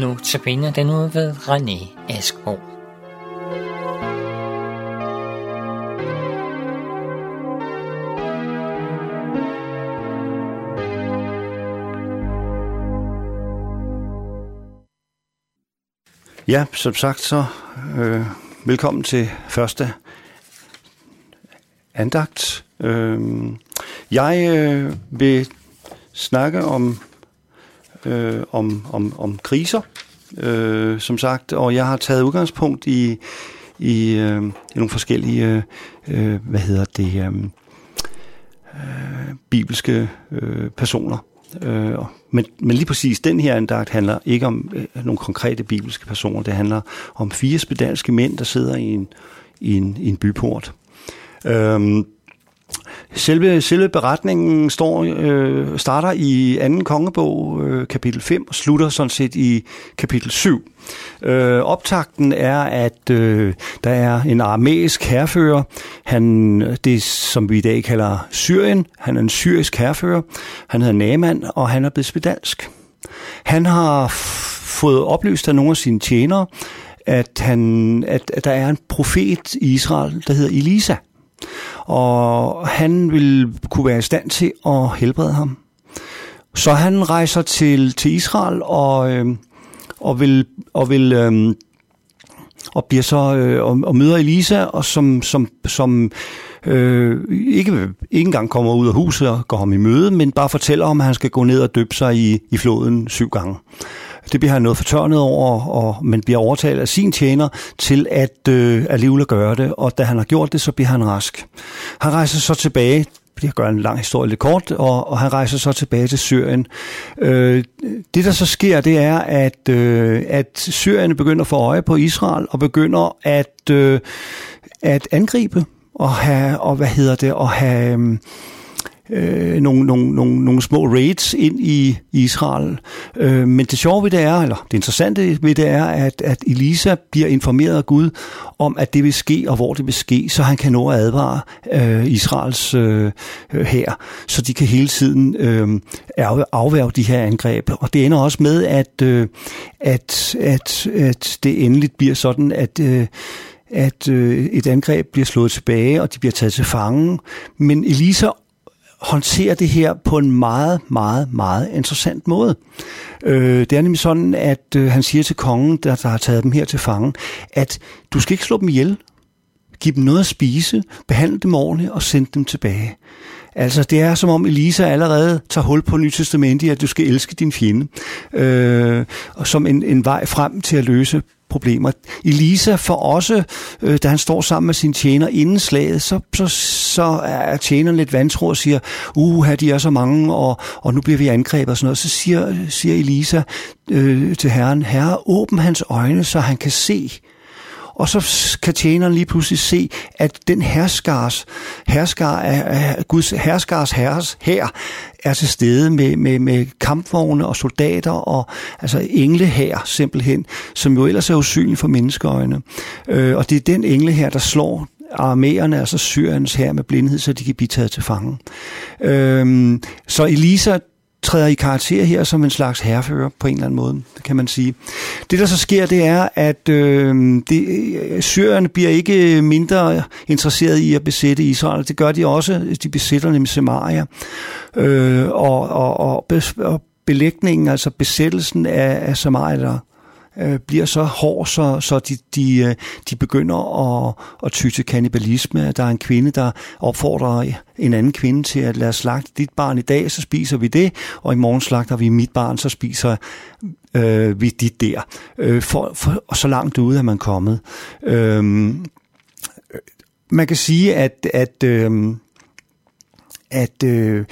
Nu tabiner den ud ved René Askbo. Ja, som sagt så øh, velkommen til første andagt. Øh, jeg øh, vil snakke om øh, om, om, om kriser, øh, som sagt, og jeg har taget udgangspunkt i, i, øh, i nogle forskellige, øh, øh hvad hedder det, øh, øh, bibelske øh, personer. Øh, men, men lige præcis den her andagt handler ikke om øh, nogle konkrete bibelske personer, det handler om fire spedalske mænd, der sidder i en, i en, i en byport. Øh, Selve, selve beretningen står, øh, starter i anden kongebog, øh, kapitel 5, og slutter sådan set i kapitel 7. Øh, optakten er, at øh, der er en armæisk herfører, han, det som vi i dag kalder Syrien, han er en syrisk herfører, han hedder Naman, og han er blevet spedalsk. Han har fået oplyst af nogle af sine tjenere, at, han, at, at der er en profet i Israel, der hedder Elisa – og han vil kunne være i stand til at helbrede ham. Så han rejser til, til Israel og, øh, og vil, og vil øh, og bliver så øh, og, og møder Elisa, og som, som, som øh, ikke, ikke engang kommer ud af huset og går ham i møde, men bare fortæller om, at han skal gå ned og døbe sig i, i floden syv gange. Det bliver han noget fortørnet over, og, men bliver overtalt af sin tjener til at øh, alligevel gøre det, og da han har gjort det, så bliver han rask. Han rejser så tilbage jeg gør en lang historie lidt kort, og, og han rejser så tilbage til Syrien. Øh, det, der så sker, det er, at, øh, at Syrien begynder at få øje på Israel, og begynder at, øh, at angribe, og have, og hvad hedder det, og have... Øh, øh, nogle, nogle, nogle, nogle små raids ind i Israel. Øh, men det sjove ved det er, eller det interessante ved det er, at, at Elisa bliver informeret af Gud om, at det vil ske, og hvor det vil ske, så han kan nå at advare øh, Israels øh, her, så de kan hele tiden øh, afværge de her angreb. Og det ender også med, at, øh, at, at, at det endeligt bliver sådan, at øh, at øh, et angreb bliver slået tilbage, og de bliver taget til fange. Men Elisa håndterer det her på en meget, meget, meget interessant måde. Øh, det er nemlig sådan, at øh, han siger til kongen, der, der har taget dem her til fange, at du skal ikke slå dem ihjel. Giv dem noget at spise, behandle dem ordentligt og send dem tilbage. Altså, det er som om Elisa allerede tager hul på Nyt Testament at du skal elske din fjende, øh, og som en, en vej frem til at løse problemer. Elisa får også, øh, da han står sammen med sin tjener inden slaget, så, så, så er tjeneren lidt vantro og siger, uh, de er så mange, og, og nu bliver vi angrebet og sådan noget. Så siger, siger Elisa øh, til herren, herre, åbn hans øjne, så han kan se. Og så kan tjeneren lige pludselig se, at den herskars, herskar er, Guds herskars herres her er til stede med, med, med kampvogne og soldater og altså engle her simpelthen, som jo ellers er usynlige for menneskeøjne. Øh, og det er den engle her, der slår arméerne, altså Syriens her med blindhed, så de kan blive taget til fange. Øhm, så Elisa træder i karakter her som en slags herrefører på en eller anden måde, kan man sige. Det, der så sker, det er, at øh, det, øh, syrerne bliver ikke mindre interesseret i at besætte Israel. Det gør de også. De besætter nemlig Samaria. Øh, og, og, og, og belægningen, altså besættelsen af, af Samaria, øh, bliver så hård, så, så de, de, øh, de begynder at, at ty til kannibalisme. Der er en kvinde, der opfordrer en anden kvinde til at lade slagte dit barn i dag, så spiser vi det, og i morgen slagter vi mit barn, så spiser øh, vi dit der. Øh, for, for, og så langt ude er man kommet. Øh, man kan sige, at, at øh, at øh,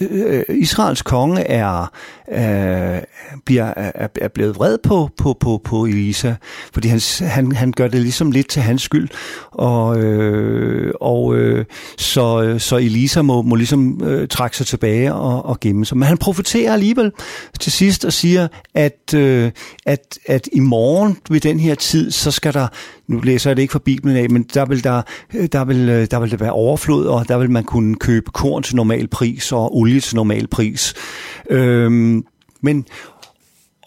øh Israels konge er, øh, bliver, er, er blevet vred på, på, på, på Elisa, fordi han, han, han gør det ligesom lidt til hans skyld, og, øh, og øh, så, så Elisa må, må ligesom øh, trække sig tilbage og, og gemme sig. Men han profiterer alligevel til sidst og siger, at, øh, at, at i morgen ved den her tid, så skal der, nu læser jeg det ikke fra Bibelen af, men der vil der, øh, der vil, øh, der vil det være overflod, og der vil man kunne købe korn til normal pris og olie til normal pris. Øhm, men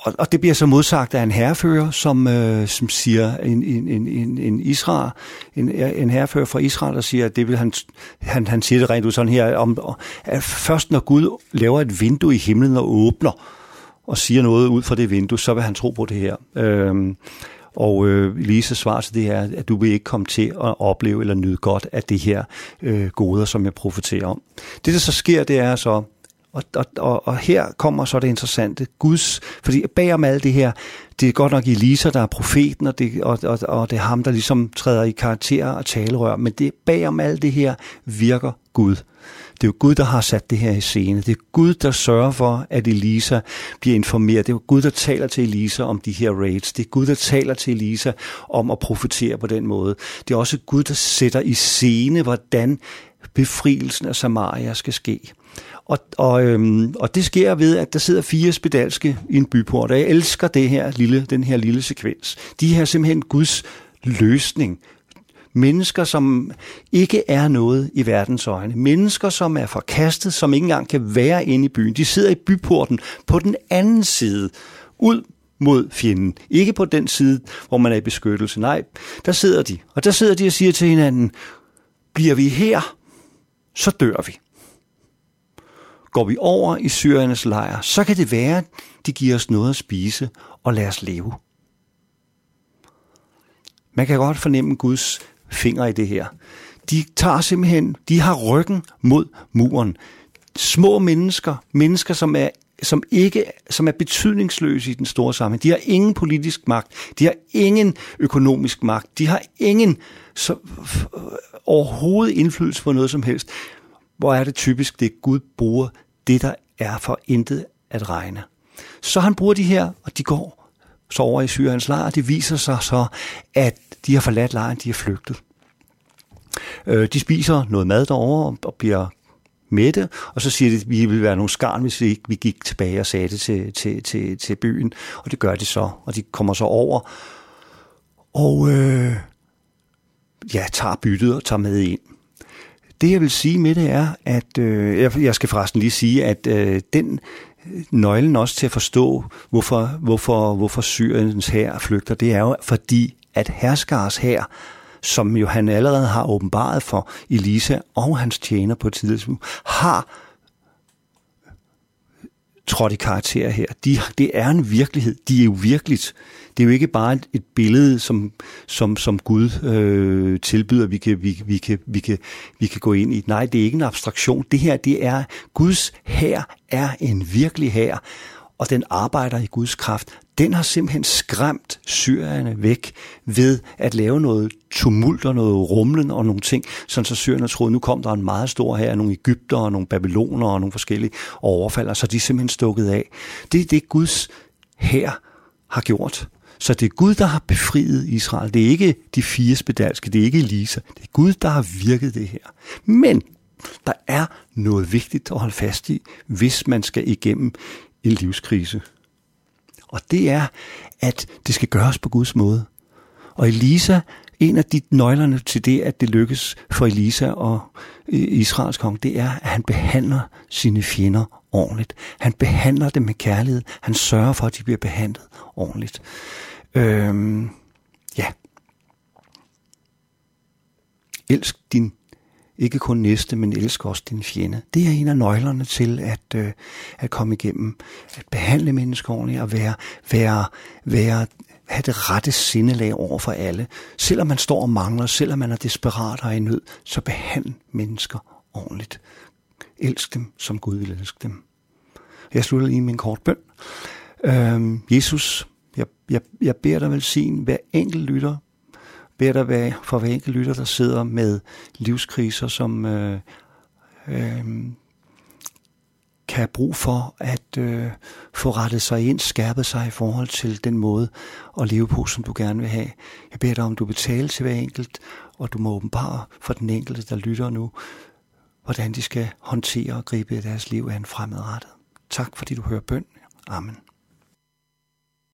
og, og det bliver så modsagt af en herrefører, som, øh, som siger, en, en, en, en Israel, en, en herrefører fra Israel, der siger, at det vil han, han, han siger det rent ud sådan her, om, at først når Gud laver et vindue i himlen og åbner, og siger noget ud fra det vindue, så vil han tro på det her. Øhm, og øh, Lise svar til det er, at du vil ikke komme til at opleve eller nyde godt af det her øh, goder, som jeg profiterer om. Det, der så sker, det er så, og, og, og, og her kommer så det interessante, Guds, fordi bagom alt det her, det er godt nok Elisa, der er profeten, og det, og, og, og det er ham, der ligesom træder i karakter og talerør, men det bagom alt det her virker Gud. Det er jo Gud, der har sat det her i scene. Det er Gud, der sørger for, at Elisa bliver informeret. Det er jo Gud, der taler til Elisa om de her raids. Det er Gud, der taler til Elisa om at profetere på den måde. Det er også Gud, der sætter i scene, hvordan befrielsen af Samaria skal ske. Og, og, øhm, og det sker ved, at der sidder fire spedalske i en byport, og jeg elsker det her lille, den her lille sekvens. De her simpelthen Guds løsning. Mennesker, som ikke er noget i verdens øjne. Mennesker, som er forkastet, som ikke engang kan være inde i byen. De sidder i byporten på den anden side, ud mod fjenden. Ikke på den side, hvor man er i beskyttelse. Nej, der sidder de. Og der sidder de og siger til hinanden, bliver vi her, så dør vi. Går vi over i syrernes lejr, så kan det være, at de giver os noget at spise og lade os leve. Man kan godt fornemme Guds fingre i det her. De tager simpelthen, de har ryggen mod muren. Små mennesker, mennesker som er som ikke som er betydningsløse i den store sammenhæng. De har ingen politisk magt, de har ingen økonomisk magt, de har ingen så, øh, overhovedet indflydelse på noget som helst. Hvor er det typisk, det Gud bruger det, der er for intet at regne. Så han bruger de her, og de går så over i Syriens lejr. Det viser sig så, at de har forladt lejren, de er flygtet. Øh, de spiser noget mad derovre og bliver mætte, og så siger de, at vi ville være nogle skarn, hvis vi ikke vi gik tilbage og sagde det til, til, til, til byen. Og det gør de så, og de kommer så over. Og øh, ja, tager byttet og tager med ind. Det jeg vil sige med det er, at øh, jeg skal forresten lige sige, at øh, den øh, nøglen også til at forstå, hvorfor, hvorfor, hvorfor Syriens her flygter, det er jo fordi, at herskars her, som jo han allerede har åbenbaret for Elisa og hans tjener på et tidspunkt, har trådt i karakter her. De, det er en virkelighed. De er jo virkeligt. Det er jo ikke bare et, et billede, som, som, som Gud øh, tilbyder, vi kan, vi, vi, kan, vi, kan, vi kan gå ind i. Nej, det er ikke en abstraktion. Det her, det er, Guds her er en virkelig her, og den arbejder i Guds kraft. Den har simpelthen skræmt syrerne væk ved at lave noget tumult og noget rumlen og nogle ting, sådan så syrerne troede, nu kom der en meget stor her, nogle Ægypter og nogle babyloner og nogle forskellige overfalder, så de er simpelthen stukket af. Det er det, Guds her har gjort. Så det er Gud, der har befriet Israel. Det er ikke de fire spedalske, det er ikke Elisa. Det er Gud, der har virket det her. Men der er noget vigtigt at holde fast i, hvis man skal igennem en livskrise. Og det er, at det skal gøres på Guds måde. Og Elisa, en af de nøglerne til det, at det lykkes for Elisa og øh, Israels kong, det er, at han behandler sine fjender ordentligt. Han behandler dem med kærlighed. Han sørger for, at de bliver behandlet ordentligt. Øhm, ja. Elsk din ikke kun næste, men elsk også din fjende. Det er en af nøglerne til at, øh, at komme igennem, at behandle mennesker ordentligt og være, være, være, have det rette sindelag over for alle. Selvom man står og mangler, selvom man er desperat og i nød, så behandle mennesker ordentligt. Elsk dem, som Gud vil elske dem. Jeg slutter lige med en kort bøn. Øhm, Jesus, jeg, jeg, jeg beder dig velsign hver enkelt lytter beder være for hver enkelt lytter, der sidder med livskriser, som øh, øh, kan have brug for at øh, få rettet sig ind, skærpet sig i forhold til den måde at leve på, som du gerne vil have. Jeg beder dig om, du betaler til hver enkelt, og du må åbenbare for den enkelte, der lytter nu, hvordan de skal håndtere og gribe deres liv an fremadrettet. Tak fordi du hører bøn. Amen.